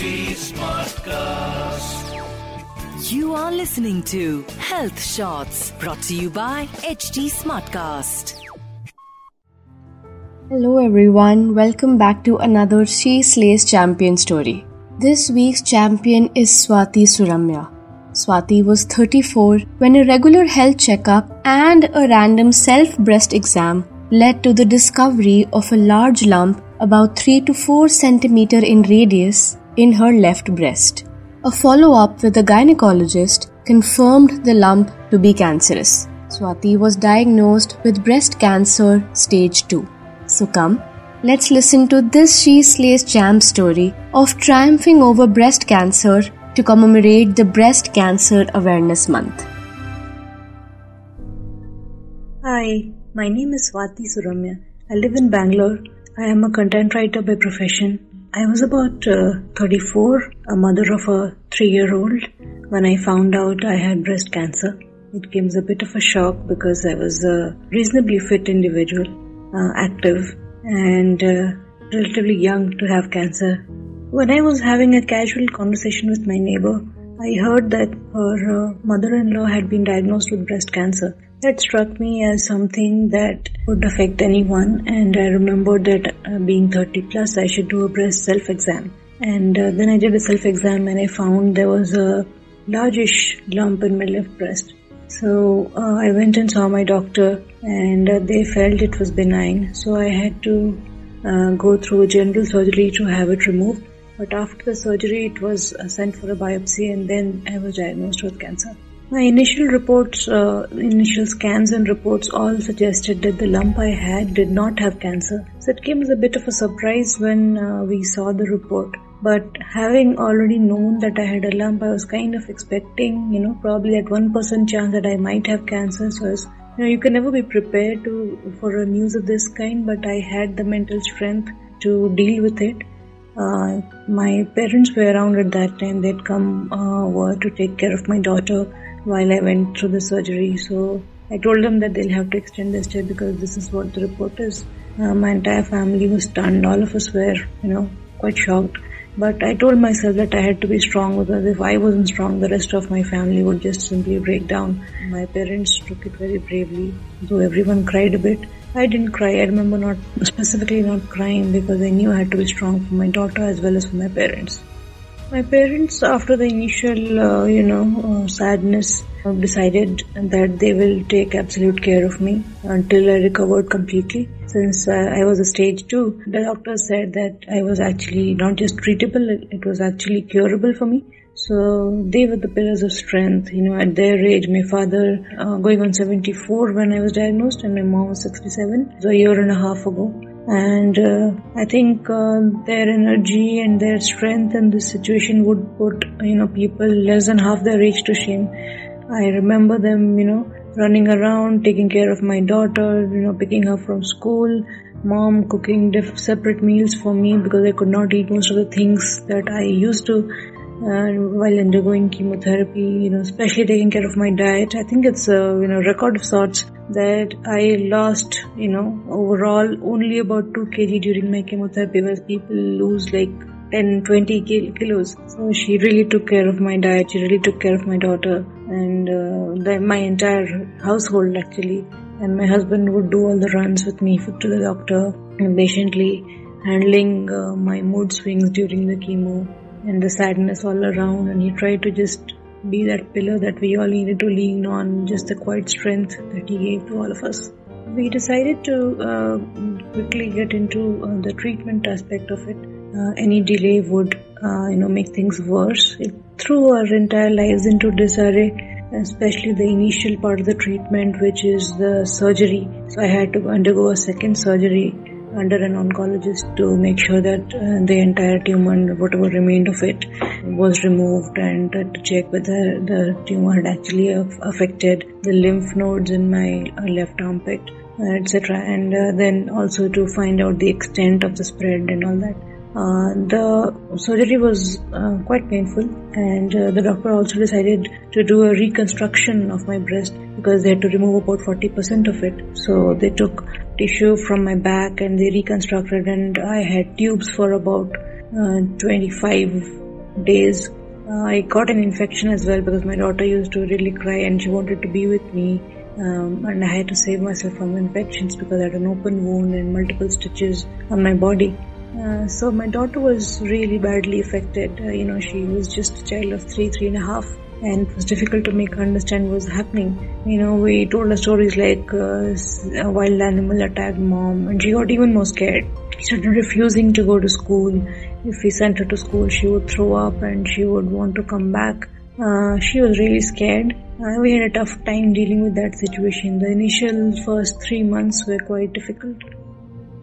Smartcast. You are listening to Health Shots brought to you by HT Smartcast. Hello everyone, welcome back to another She Slays Champion story. This week's champion is Swati Suramya. Swati was 34 when a regular health checkup and a random self breast exam led to the discovery of a large lump about 3 to 4 centimeter in radius in her left breast. A follow up with a gynecologist confirmed the lump to be cancerous. Swati was diagnosed with breast cancer stage 2. So come, let's listen to this She Slays Jam story of triumphing over breast cancer to commemorate the Breast Cancer Awareness Month. Hi, my name is Swati Suramya. I live in Bangalore. I am a content writer by profession. I was about uh, 34, a mother of a three year old, when I found out I had breast cancer. It came as a bit of a shock because I was a reasonably fit individual, uh, active, and uh, relatively young to have cancer. When I was having a casual conversation with my neighbor, I heard that her uh, mother in law had been diagnosed with breast cancer. That struck me as something that would affect anyone, and I remembered that uh, being 30 plus, I should do a breast self exam. And uh, then I did a self exam, and I found there was a largish lump in my left breast. So uh, I went and saw my doctor, and uh, they felt it was benign. So I had to uh, go through a general surgery to have it removed. But after the surgery, it was uh, sent for a biopsy, and then I was diagnosed with cancer. My initial reports, uh, initial scans and reports all suggested that the lump I had did not have cancer. So it came as a bit of a surprise when uh, we saw the report. But having already known that I had a lump, I was kind of expecting, you know, probably that 1% chance that I might have cancer. So was, you know, you can never be prepared to for a news of this kind, but I had the mental strength to deal with it. Uh, my parents were around at that time. They'd come uh, to take care of my daughter while I went through the surgery. So I told them that they'll have to extend the stay because this is what the report is. Uh, my entire family was stunned. All of us were, you know, quite shocked. But I told myself that I had to be strong because if I wasn't strong, the rest of my family would just simply break down. My parents took it very bravely, though everyone cried a bit. I didn't cry. I remember not specifically not crying because I knew I had to be strong for my daughter as well as for my parents. My parents, after the initial, uh, you know, uh, sadness, decided that they will take absolute care of me until I recovered completely. Since uh, I was a stage two, the doctor said that I was actually not just treatable, it was actually curable for me. So they were the pillars of strength. You know, at their age, my father uh, going on 74 when I was diagnosed, and my mom was 67, so a year and a half ago and uh, I think uh, their energy and their strength in this situation would put you know people less than half their age to shame. I remember them, you know, running around, taking care of my daughter, you know, picking her from school, mom cooking diff- separate meals for me because I could not eat most of the things that I used to while undergoing chemotherapy, you know, especially taking care of my diet. I think it's a you know record of sorts that I lost, you know, overall only about 2 kg during my chemotherapy, whereas people lose like 10, 20 kilos. So she really took care of my diet. She really took care of my daughter and uh, the, my entire household actually. And my husband would do all the runs with me to the doctor and patiently handling uh, my mood swings during the chemo and the sadness all around. And he tried to just be that pillar that we all needed to lean on, just the quiet strength that he gave to all of us. We decided to uh, quickly get into uh, the treatment aspect of it. Uh, any delay would, uh, you know, make things worse. It threw our entire lives into disarray, especially the initial part of the treatment, which is the surgery. So I had to undergo a second surgery under an oncologist to make sure that uh, the entire tumor and whatever remained of it was removed and uh, to check whether the tumor had actually affected the lymph nodes in my uh, left armpit uh, etc and uh, then also to find out the extent of the spread and all that uh, the surgery was uh, quite painful, and uh, the doctor also decided to do a reconstruction of my breast because they had to remove about 40% of it. So they took tissue from my back and they reconstructed, and I had tubes for about uh, 25 days. Uh, I got an infection as well because my daughter used to really cry and she wanted to be with me. Um, and I had to save myself from infections because I had an open wound and multiple stitches on my body. Uh, so my daughter was really badly affected. Uh, you know, she was just a child of three, three and a half, and it was difficult to make her understand what was happening. You know, we told her stories like uh, a wild animal attacked mom, and she got even more scared. She started refusing to go to school. If we sent her to school, she would throw up and she would want to come back. Uh, she was really scared. Uh, we had a tough time dealing with that situation. The initial first three months were quite difficult.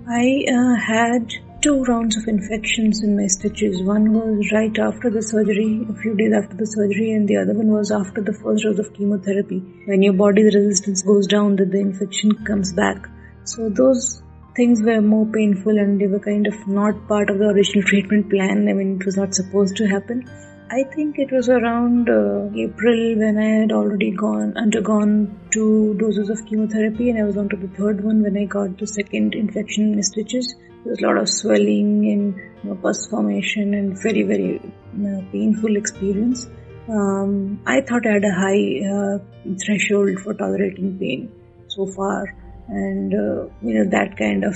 I uh, had two rounds of infections in my stitches. One was right after the surgery, a few days after the surgery, and the other one was after the first dose of chemotherapy. When your body's resistance goes down, that the infection comes back. So those things were more painful and they were kind of not part of the original treatment plan. I mean, it was not supposed to happen. I think it was around uh, April when I had already gone undergone two doses of chemotherapy, and I was on to the third one when I got the second infection in my stitches. There was a lot of swelling and you know, pus formation and very very know, painful experience. Um, I thought I had a high uh, threshold for tolerating pain so far and uh, you know that kind of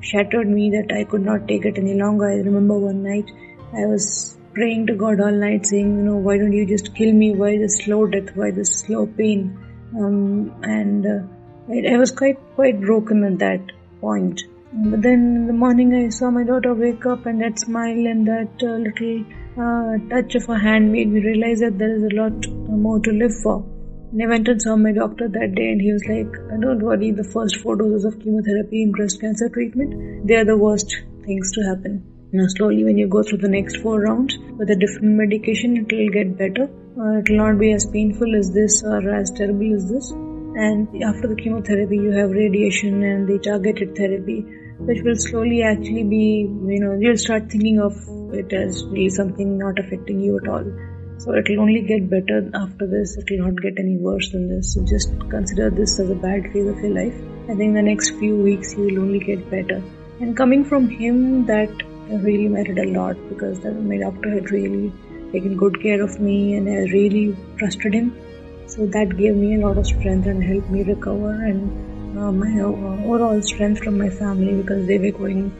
shattered me that I could not take it any longer. I remember one night I was praying to God all night, saying, you know, why don't you just kill me? Why the slow death? Why the slow pain? Um, and uh, I, I, was quite quite broken at that point. But then in the morning, I saw my daughter wake up, and that smile and that uh, little uh, touch of her hand made me realize that there is a lot more to live for. And I went and saw my doctor that day, and he was like, Don't worry, the first four doses of chemotherapy in breast cancer treatment, they are the worst things to happen. Now, slowly, when you go through the next four rounds with a different medication, it will get better. Uh, it will not be as painful as this or as terrible as this. And after the chemotherapy, you have radiation and the targeted therapy, which will slowly actually be, you know, you'll start thinking of it as really something not affecting you at all. So it will only get better after this. It will not get any worse than this. So just consider this as a bad phase of your life. I think the next few weeks you will only get better. And coming from him, that really mattered a lot because my doctor had really taken good care of me and I really trusted him. So that gave me a lot of strength and helped me recover and uh, my uh, overall strength from my family because they were going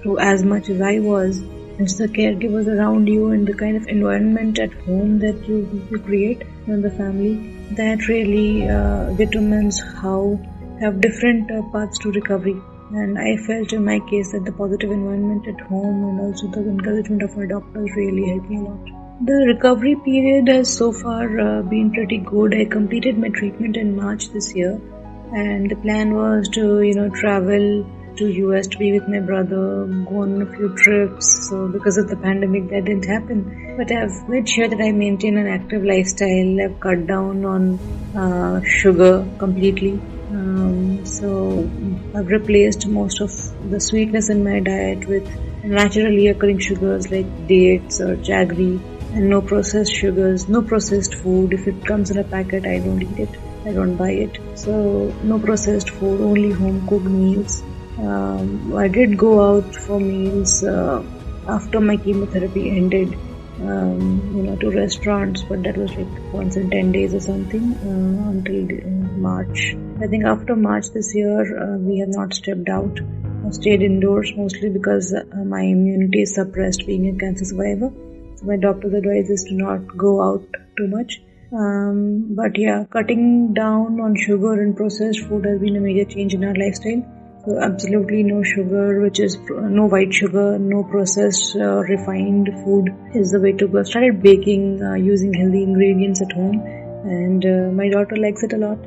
through as much as I was it's the caregivers around you and the kind of environment at home that you, you create in the family that really uh, determines how have different uh, paths to recovery and i felt in my case that the positive environment at home and also the encouragement of my doctors really helped me a lot the recovery period has so far uh, been pretty good i completed my treatment in march this year and the plan was to you know travel to US to be with my brother, go on a few trips. So because of the pandemic, that didn't happen. But I've made sure that I maintain an active lifestyle. I've cut down on uh, sugar completely. So I've replaced most of the sweetness in my diet with naturally occurring sugars like dates or jaggery and no processed sugars, no processed food. If it comes in a packet, I don't eat it. I don't buy it. So no processed food, only home cooked meals. Um, I did go out for meals uh, after my chemotherapy ended, um, you know, to restaurants, but that was like once in 10 days or something uh, until March. I think after March this year, uh, we have not stepped out. I stayed indoors mostly because uh, my immunity is suppressed being a cancer survivor. So my doctor's advice is to not go out too much. Um, but yeah, cutting down on sugar and processed food has been a major change in our lifestyle. So absolutely no sugar, which is no white sugar, no processed uh, refined food is the way to go. I started baking uh, using healthy ingredients at home, and uh, my daughter likes it a lot.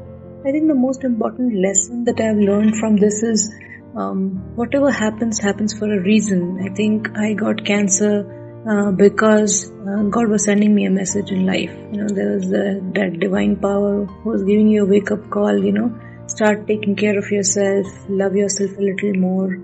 I think the most important lesson that I've learned from this is um, whatever happens, happens for a reason. I think I got cancer uh, because uh, God was sending me a message in life. You know, there was that divine power who was giving you a wake up call, you know, start taking care of yourself, love yourself a little more.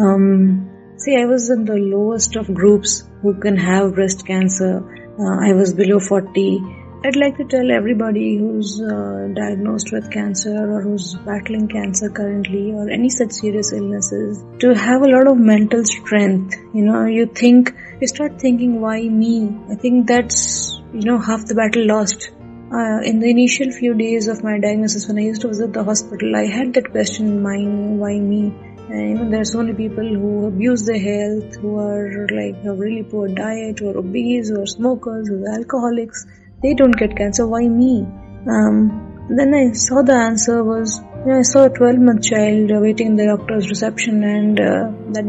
Um, see, I was in the lowest of groups who can have breast cancer. Uh, I was below 40 I'd like to tell everybody who's uh, diagnosed with cancer or who's battling cancer currently or any such serious illnesses to have a lot of mental strength. You know, you think, you start thinking, why me? I think that's, you know, half the battle lost. Uh, in the initial few days of my diagnosis, when I used to visit the hospital, I had that question in mind, why me? And you know, there's so many people who abuse their health, who are like have really poor diet, or obese, or smokers, or alcoholics they don't get cancer. Why me? Um, then I saw the answer was you know, I saw a 12 month child waiting in the doctor's reception, and uh, that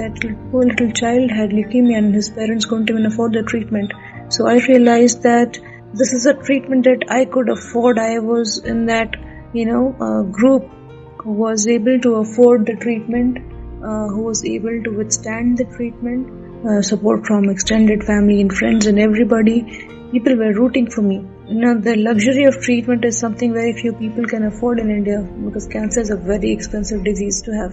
that poor little child had leukemia, and his parents couldn't even afford the treatment. So I realized that this is a treatment that I could afford. I was in that you know uh, group who was able to afford the treatment, uh, who was able to withstand the treatment, uh, support from extended family and friends and everybody people were rooting for me. Now, the luxury of treatment is something very few people can afford in India because cancer is a very expensive disease to have.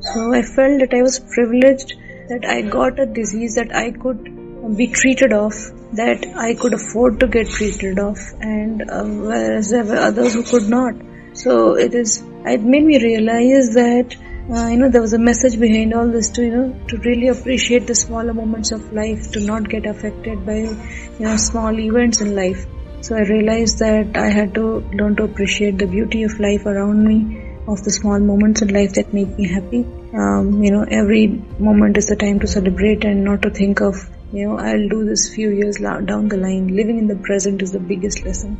So I felt that I was privileged that I got a disease that I could be treated of, that I could afford to get treated of, and uh, whereas there were others who could not. So it is, it made me realize that uh, you know there was a message behind all this to you know to really appreciate the smaller moments of life to not get affected by you know small events in life. So i realized that i had to learn to appreciate the beauty of life around me of the small moments in life that make me happy. Um, you know every moment is the time to celebrate and not to think of you know i'll do this few years down the line. Living in the present is the biggest lesson.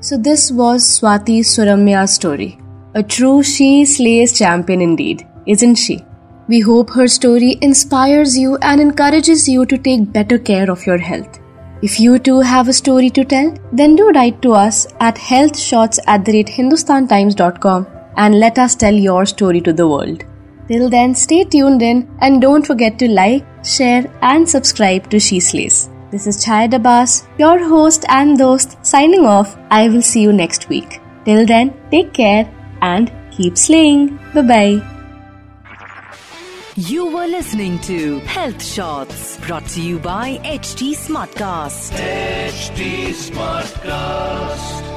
So this was swati suramya's story a true She Slays champion indeed, isn't she? We hope her story inspires you and encourages you to take better care of your health. If you too have a story to tell, then do write to us at healthshots at the rate hindustantimes.com and let us tell your story to the world. Till then, stay tuned in and don't forget to like, share, and subscribe to She Slays. This is Chaya Dabas, your host and host, signing off. I will see you next week. Till then, take care and keep slaying. Bye bye. You were listening to Health Shots brought to you by HT Smartcast. HT Smartcast.